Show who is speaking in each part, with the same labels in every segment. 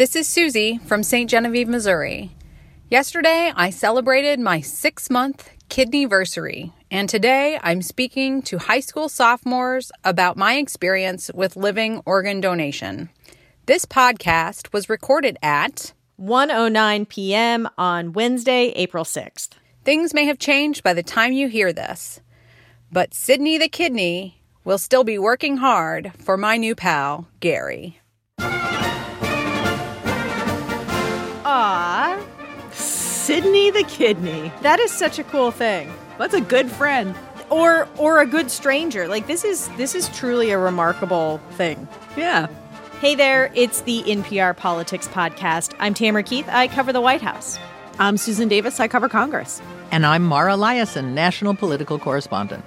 Speaker 1: This is Susie from St. Genevieve, Missouri. Yesterday, I celebrated my six month kidneyversary, and today I'm speaking to high school sophomores about my experience with living organ donation. This podcast was recorded at
Speaker 2: 1:09 p.m. on Wednesday, April 6th.
Speaker 1: Things may have changed by the time you hear this, but Sydney the kidney will still be working hard for my new pal, Gary.
Speaker 3: Sydney the kidney.
Speaker 2: that is such a cool thing.
Speaker 3: That's a good friend.
Speaker 2: Or or a good stranger. Like this is this is truly a remarkable thing.
Speaker 3: Yeah.
Speaker 2: Hey there, it's the NPR Politics Podcast. I'm Tamara Keith. I cover the White House.
Speaker 3: I'm Susan Davis. I cover Congress.
Speaker 4: And I'm Mara Liasson, national political correspondent.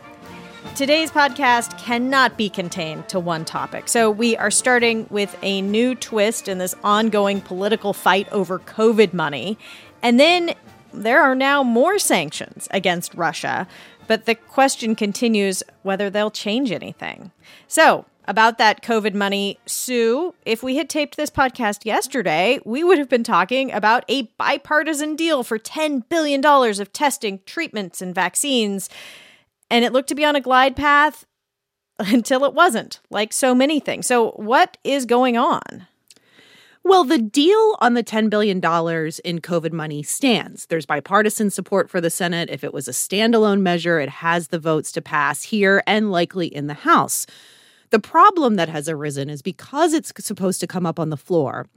Speaker 2: Today's podcast cannot be contained to one topic. So we are starting with a new twist in this ongoing political fight over COVID money. And then there are now more sanctions against Russia. But the question continues whether they'll change anything. So, about that COVID money, Sue, if we had taped this podcast yesterday, we would have been talking about a bipartisan deal for $10 billion of testing, treatments, and vaccines. And it looked to be on a glide path until it wasn't, like so many things. So, what is going on?
Speaker 3: Well, the deal on the $10 billion in COVID money stands. There's bipartisan support for the Senate. If it was a standalone measure, it has the votes to pass here and likely in the House. The problem that has arisen is because it's supposed to come up on the floor,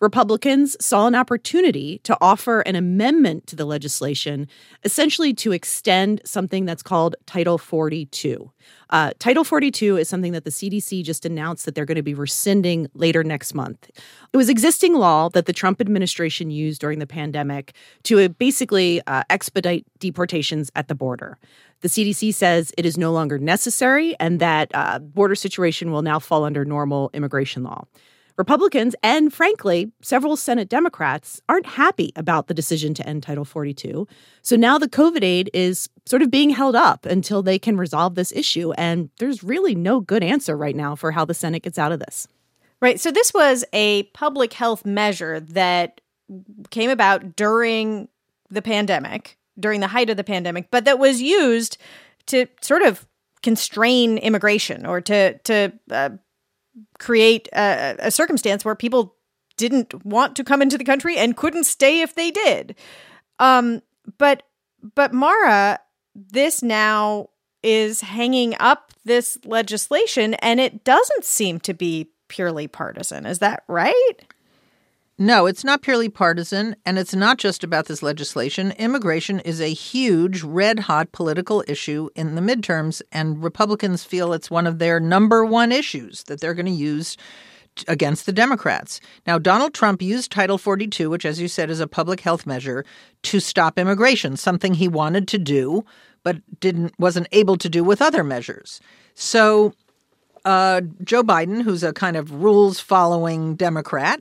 Speaker 3: Republicans saw an opportunity to offer an amendment to the legislation, essentially to extend something that's called Title 42. Uh, Title 42 is something that the CDC just announced that they're going to be rescinding later next month. It was existing law that the Trump administration used during the pandemic to uh, basically uh, expedite deportations at the border. The CDC says it is no longer necessary and that uh, border situation will now fall under normal immigration law. Republicans and, frankly, several Senate Democrats aren't happy about the decision to end Title 42. So now the COVID aid is sort of being held up until they can resolve this issue. And there's really no good answer right now for how the Senate gets out of this.
Speaker 2: Right. So, this was a public health measure that came about during the pandemic, during the height of the pandemic, but that was used to sort of constrain immigration or to, to, uh, create a, a circumstance where people didn't want to come into the country and couldn't stay if they did. Um, but but Mara, this now is hanging up this legislation, and it doesn't seem to be purely partisan. Is that right?
Speaker 4: No, it's not purely partisan, and it's not just about this legislation. Immigration is a huge, red hot political issue in the midterms, and Republicans feel it's one of their number one issues that they're going to use against the Democrats. Now, Donald Trump used Title 42, which, as you said, is a public health measure, to stop immigration, something he wanted to do, but didn't wasn't able to do with other measures. So, uh, Joe Biden, who's a kind of rules following Democrat,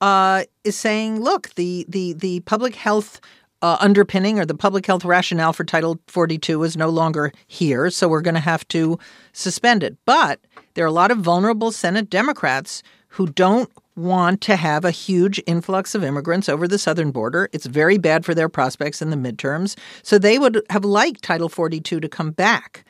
Speaker 4: uh, is saying, look, the the the public health uh, underpinning or the public health rationale for Title 42 is no longer here, so we're going to have to suspend it. But there are a lot of vulnerable Senate Democrats who don't want to have a huge influx of immigrants over the southern border. It's very bad for their prospects in the midterms. So they would have liked Title 42 to come back.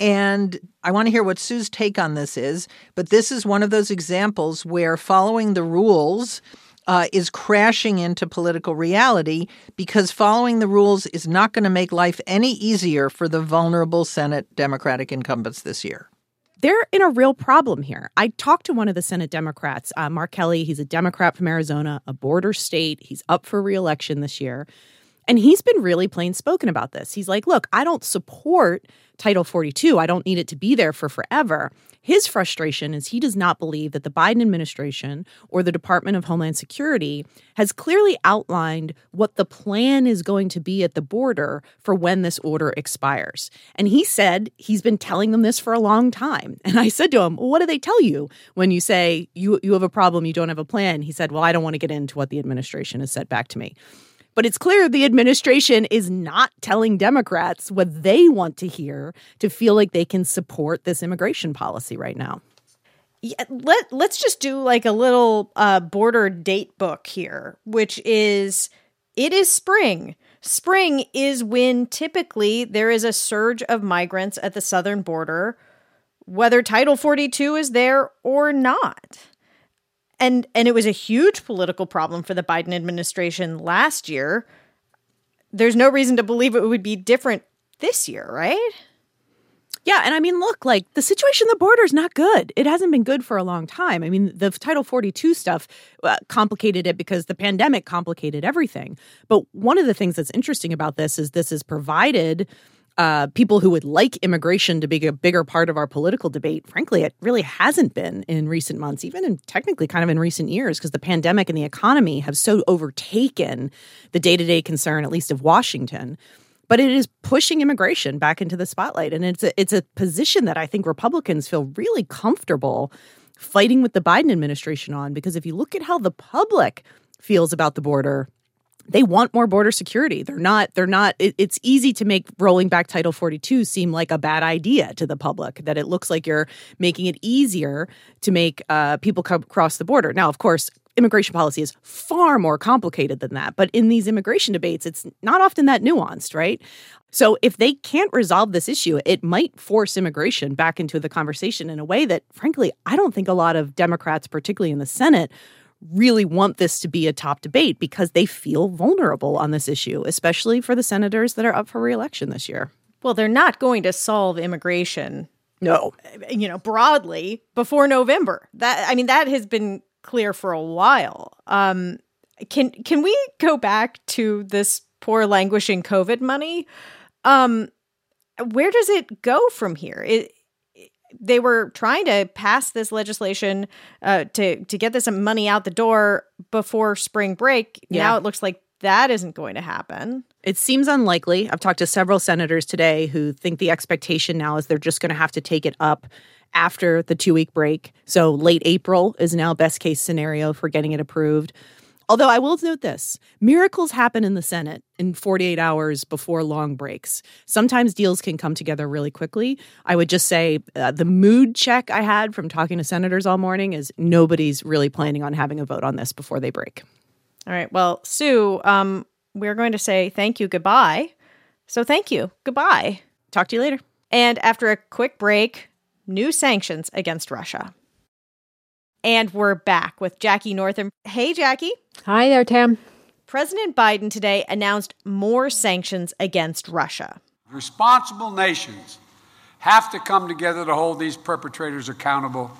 Speaker 4: And I want to hear what Sue's take on this is. But this is one of those examples where following the rules uh, is crashing into political reality because following the rules is not going to make life any easier for the vulnerable Senate Democratic incumbents this year.
Speaker 3: They're in a real problem here. I talked to one of the Senate Democrats, uh, Mark Kelly. He's a Democrat from Arizona, a border state. He's up for reelection this year. And he's been really plain spoken about this. He's like, look, I don't support Title 42. I don't need it to be there for forever. His frustration is he does not believe that the Biden administration or the Department of Homeland Security has clearly outlined what the plan is going to be at the border for when this order expires. And he said he's been telling them this for a long time. And I said to him, well, What do they tell you when you say you, you have a problem, you don't have a plan? He said, Well, I don't want to get into what the administration has said back to me. But it's clear the administration is not telling Democrats what they want to hear to feel like they can support this immigration policy right now.
Speaker 2: Yeah, let let's just do like a little uh, border date book here, which is it is spring. Spring is when typically there is a surge of migrants at the southern border, whether Title 42 is there or not. And and it was a huge political problem for the Biden administration last year. There's no reason to believe it would be different this year, right?
Speaker 3: Yeah, and I mean, look, like the situation on the border is not good. It hasn't been good for a long time. I mean, the Title 42 stuff uh, complicated it because the pandemic complicated everything. But one of the things that's interesting about this is this is provided uh, people who would like immigration to be a bigger part of our political debate. Frankly, it really hasn't been in recent months, even in technically kind of in recent years, because the pandemic and the economy have so overtaken the day to day concern, at least of Washington but it is pushing immigration back into the spotlight and it's a, it's a position that I think Republicans feel really comfortable fighting with the Biden administration on because if you look at how the public feels about the border they want more border security they're not they're not it, it's easy to make rolling back title 42 seem like a bad idea to the public that it looks like you're making it easier to make uh, people come across the border now of course immigration policy is far more complicated than that. But in these immigration debates, it's not often that nuanced, right? So if they can't resolve this issue, it might force immigration back into the conversation in a way that, frankly, I don't think a lot of Democrats, particularly in the Senate, really want this to be a top debate because they feel vulnerable on this issue, especially for the senators that are up for reelection this year.
Speaker 2: Well, they're not going to solve immigration
Speaker 3: no
Speaker 2: you know broadly before november that i mean that has been clear for a while. Um, can can we go back to this poor languishing COVID money? Um, where does it go from here? It, they were trying to pass this legislation uh, to to get this money out the door before spring break. Yeah. Now it looks like that isn't going to happen.
Speaker 3: It seems unlikely. I've talked to several senators today who think the expectation now is they're just going to have to take it up after the two week break. So late April is now best case scenario for getting it approved. Although I will note this miracles happen in the Senate in 48 hours before long breaks. Sometimes deals can come together really quickly. I would just say uh, the mood check I had from talking to senators all morning is nobody's really planning on having a vote on this before they break.
Speaker 2: All right. Well, Sue, um, we're going to say thank you, goodbye. So thank you, goodbye.
Speaker 3: Talk to you later.
Speaker 2: And after a quick break, new sanctions against Russia. And we're back with Jackie Northam. Hey, Jackie.
Speaker 5: Hi there, Tam.
Speaker 2: President Biden today announced more sanctions against Russia.
Speaker 6: Responsible nations have to come together to hold these perpetrators accountable.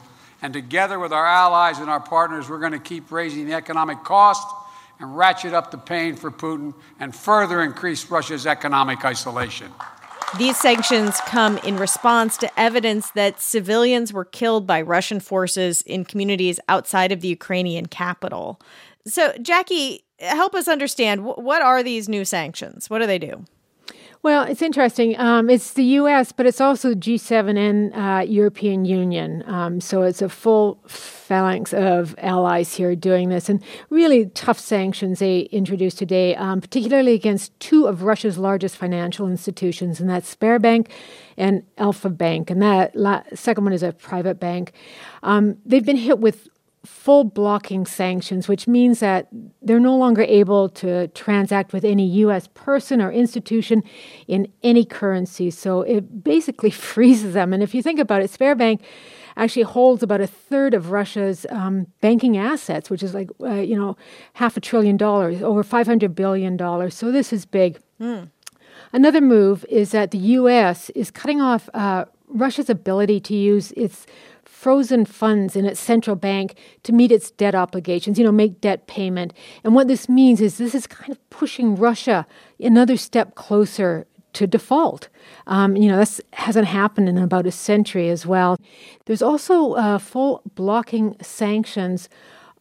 Speaker 6: And together with our allies and our partners, we're going to keep raising the economic cost and ratchet up the pain for Putin and further increase Russia's economic isolation.
Speaker 2: These sanctions come in response to evidence that civilians were killed by Russian forces in communities outside of the Ukrainian capital. So, Jackie, help us understand what are these new sanctions? What do they do?
Speaker 5: Well, it's interesting. Um, it's the U.S., but it's also G7 and uh, European Union. Um, so it's a full phalanx of allies here doing this, and really tough sanctions they introduced today, um, particularly against two of Russia's largest financial institutions, and that's Sberbank and Alfa Bank, and that la- second one is a private bank. Um, they've been hit with full blocking sanctions, which means that they're no longer able to transact with any U.S. person or institution in any currency. So it basically freezes them. And if you think about it, Sberbank actually holds about a third of Russia's um, banking assets, which is like, uh, you know, half a trillion dollars, over $500 billion. So this is big. Mm. Another move is that the U.S. is cutting off uh, Russia's ability to use its frozen funds in its central bank to meet its debt obligations, you know, make debt payment. And what this means is this is kind of pushing Russia another step closer to default. Um, you know, this hasn't happened in about a century as well. There's also uh, full blocking sanctions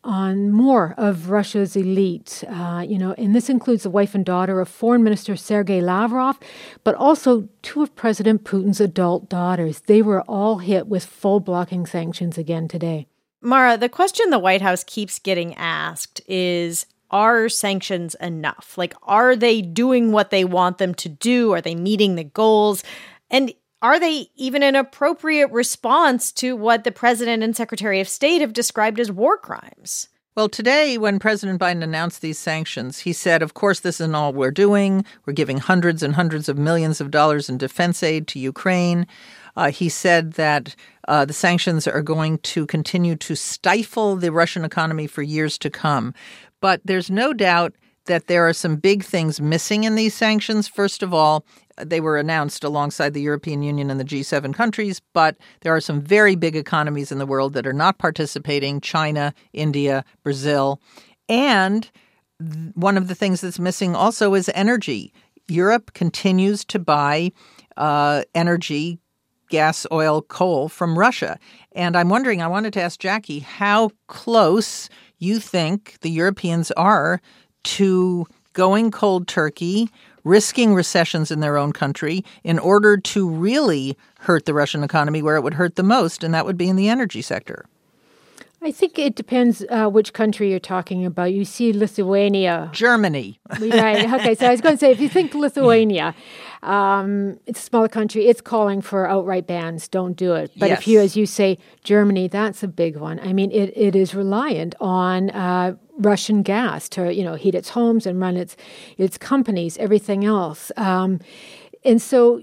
Speaker 5: on more of Russia's elite. Uh, you know, and this includes the wife and daughter of Foreign Minister Sergei Lavrov, but also two of President Putin's adult daughters. They were all hit with full blocking sanctions again today.
Speaker 2: Mara, the question the White House keeps getting asked is are sanctions enough? Like, are they doing what they want them to do? Are they meeting the goals? And are they even an appropriate response to what the president and secretary of state have described as war crimes?
Speaker 4: Well, today, when President Biden announced these sanctions, he said, Of course, this isn't all we're doing. We're giving hundreds and hundreds of millions of dollars in defense aid to Ukraine. Uh, he said that uh, the sanctions are going to continue to stifle the Russian economy for years to come. But there's no doubt that there are some big things missing in these sanctions. First of all, they were announced alongside the European Union and the G7 countries, but there are some very big economies in the world that are not participating China, India, Brazil. And one of the things that's missing also is energy. Europe continues to buy uh, energy, gas, oil, coal from Russia. And I'm wondering, I wanted to ask Jackie how close you think the Europeans are to going cold turkey, risking recessions in their own country in order to really hurt the Russian economy where it would hurt the most, and that would be in the energy sector.
Speaker 5: I think it depends uh, which country you're talking about. You see Lithuania.
Speaker 4: Germany.
Speaker 5: right. Okay. So I was going to say, if you think Lithuania, um, it's a smaller country, it's calling for outright bans. Don't do it. But
Speaker 4: yes.
Speaker 5: if you, as you say, Germany, that's a big one. I mean, it, it is reliant on uh, Russian gas to, you know, heat its homes and run its, its companies, everything else. Um, and so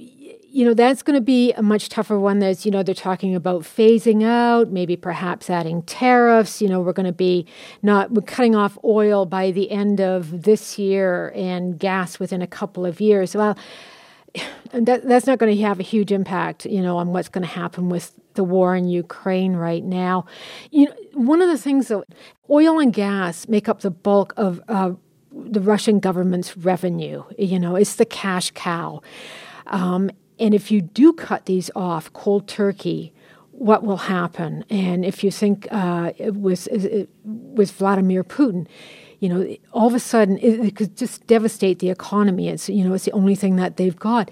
Speaker 5: you know, that's going to be a much tougher one. There's, you know, they're talking about phasing out, maybe perhaps adding tariffs. You know, we're going to be not we're cutting off oil by the end of this year and gas within a couple of years. Well, that, that's not going to have a huge impact, you know, on what's going to happen with the war in Ukraine right now. You know, one of the things that oil and gas make up the bulk of uh, the Russian government's revenue. You know, it's the cash cow. Um, and if you do cut these off cold turkey, what will happen? And if you think uh, with with Vladimir Putin, you know, all of a sudden it, it, could just devastate the economy. It's you know, it's the only thing that they've got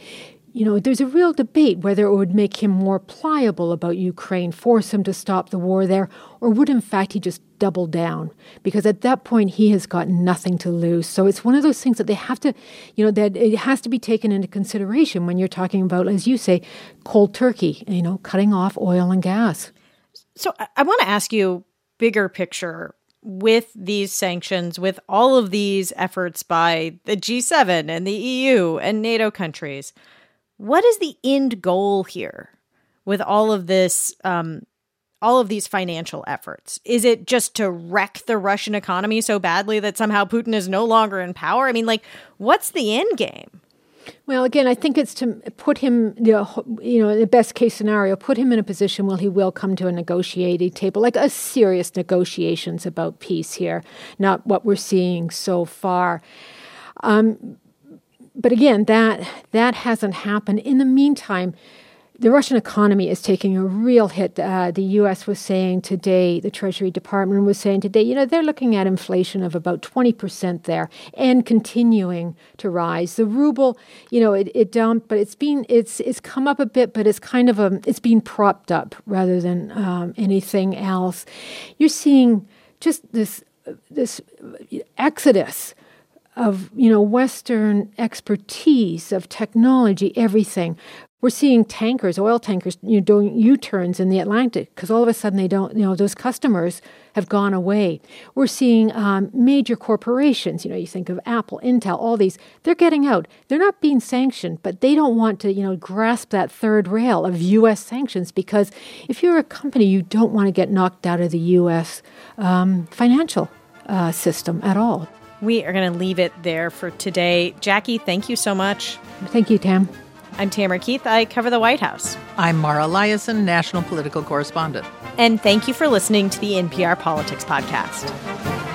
Speaker 5: you know, there's a real debate whether it would make him more pliable about Ukraine, force him to stop the war there, or would in fact he just double down? Because at that point he has got nothing to lose. So it's one of those things that they have to, you know, that it has to be taken into consideration when you're talking about, as you say, cold turkey, you know, cutting off oil and gas.
Speaker 2: So I want to ask you bigger picture with these sanctions, with all of these efforts by the G7 and the EU and NATO countries what is the end goal here with all of this um, all of these financial efforts? Is it just to wreck the Russian economy so badly that somehow Putin is no longer in power? I mean, like, what's the end game?
Speaker 5: Well, again, I think it's to put him, you know, you know, the best case scenario, put him in a position where he will come to a negotiating table, like a serious negotiations about peace here, not what we're seeing so far. Um, but again, that that hasn't happened. In the meantime, the Russian economy is taking a real hit. Uh, the U.S. was saying today, the Treasury Department was saying today, you know, they're looking at inflation of about 20% there and continuing to rise. The ruble, you know, it, it dumped, but it's been, it's, it's come up a bit, but it's kind of a, it's been propped up rather than um, anything else. You're seeing just this, this exodus of you know Western expertise of technology, everything. We're seeing tankers, oil tankers, you know, doing U-turns in the Atlantic because all of a sudden they don't, you know, those customers have gone away. We're seeing um, major corporations, you know, you think of Apple, Intel, all these, they're getting out. They're not being sanctioned, but they don't want to, you know, grasp that third rail of U.S. sanctions because if you're a company, you don't want to get knocked out of the U.S. Um, financial uh, system at all.
Speaker 2: We are going to leave it there for today. Jackie, thank you so much.
Speaker 5: Thank you, Tam.
Speaker 2: I'm Tamara Keith. I cover the White House.
Speaker 4: I'm Mara Liasson, national political correspondent.
Speaker 2: And thank you for listening to the NPR Politics Podcast.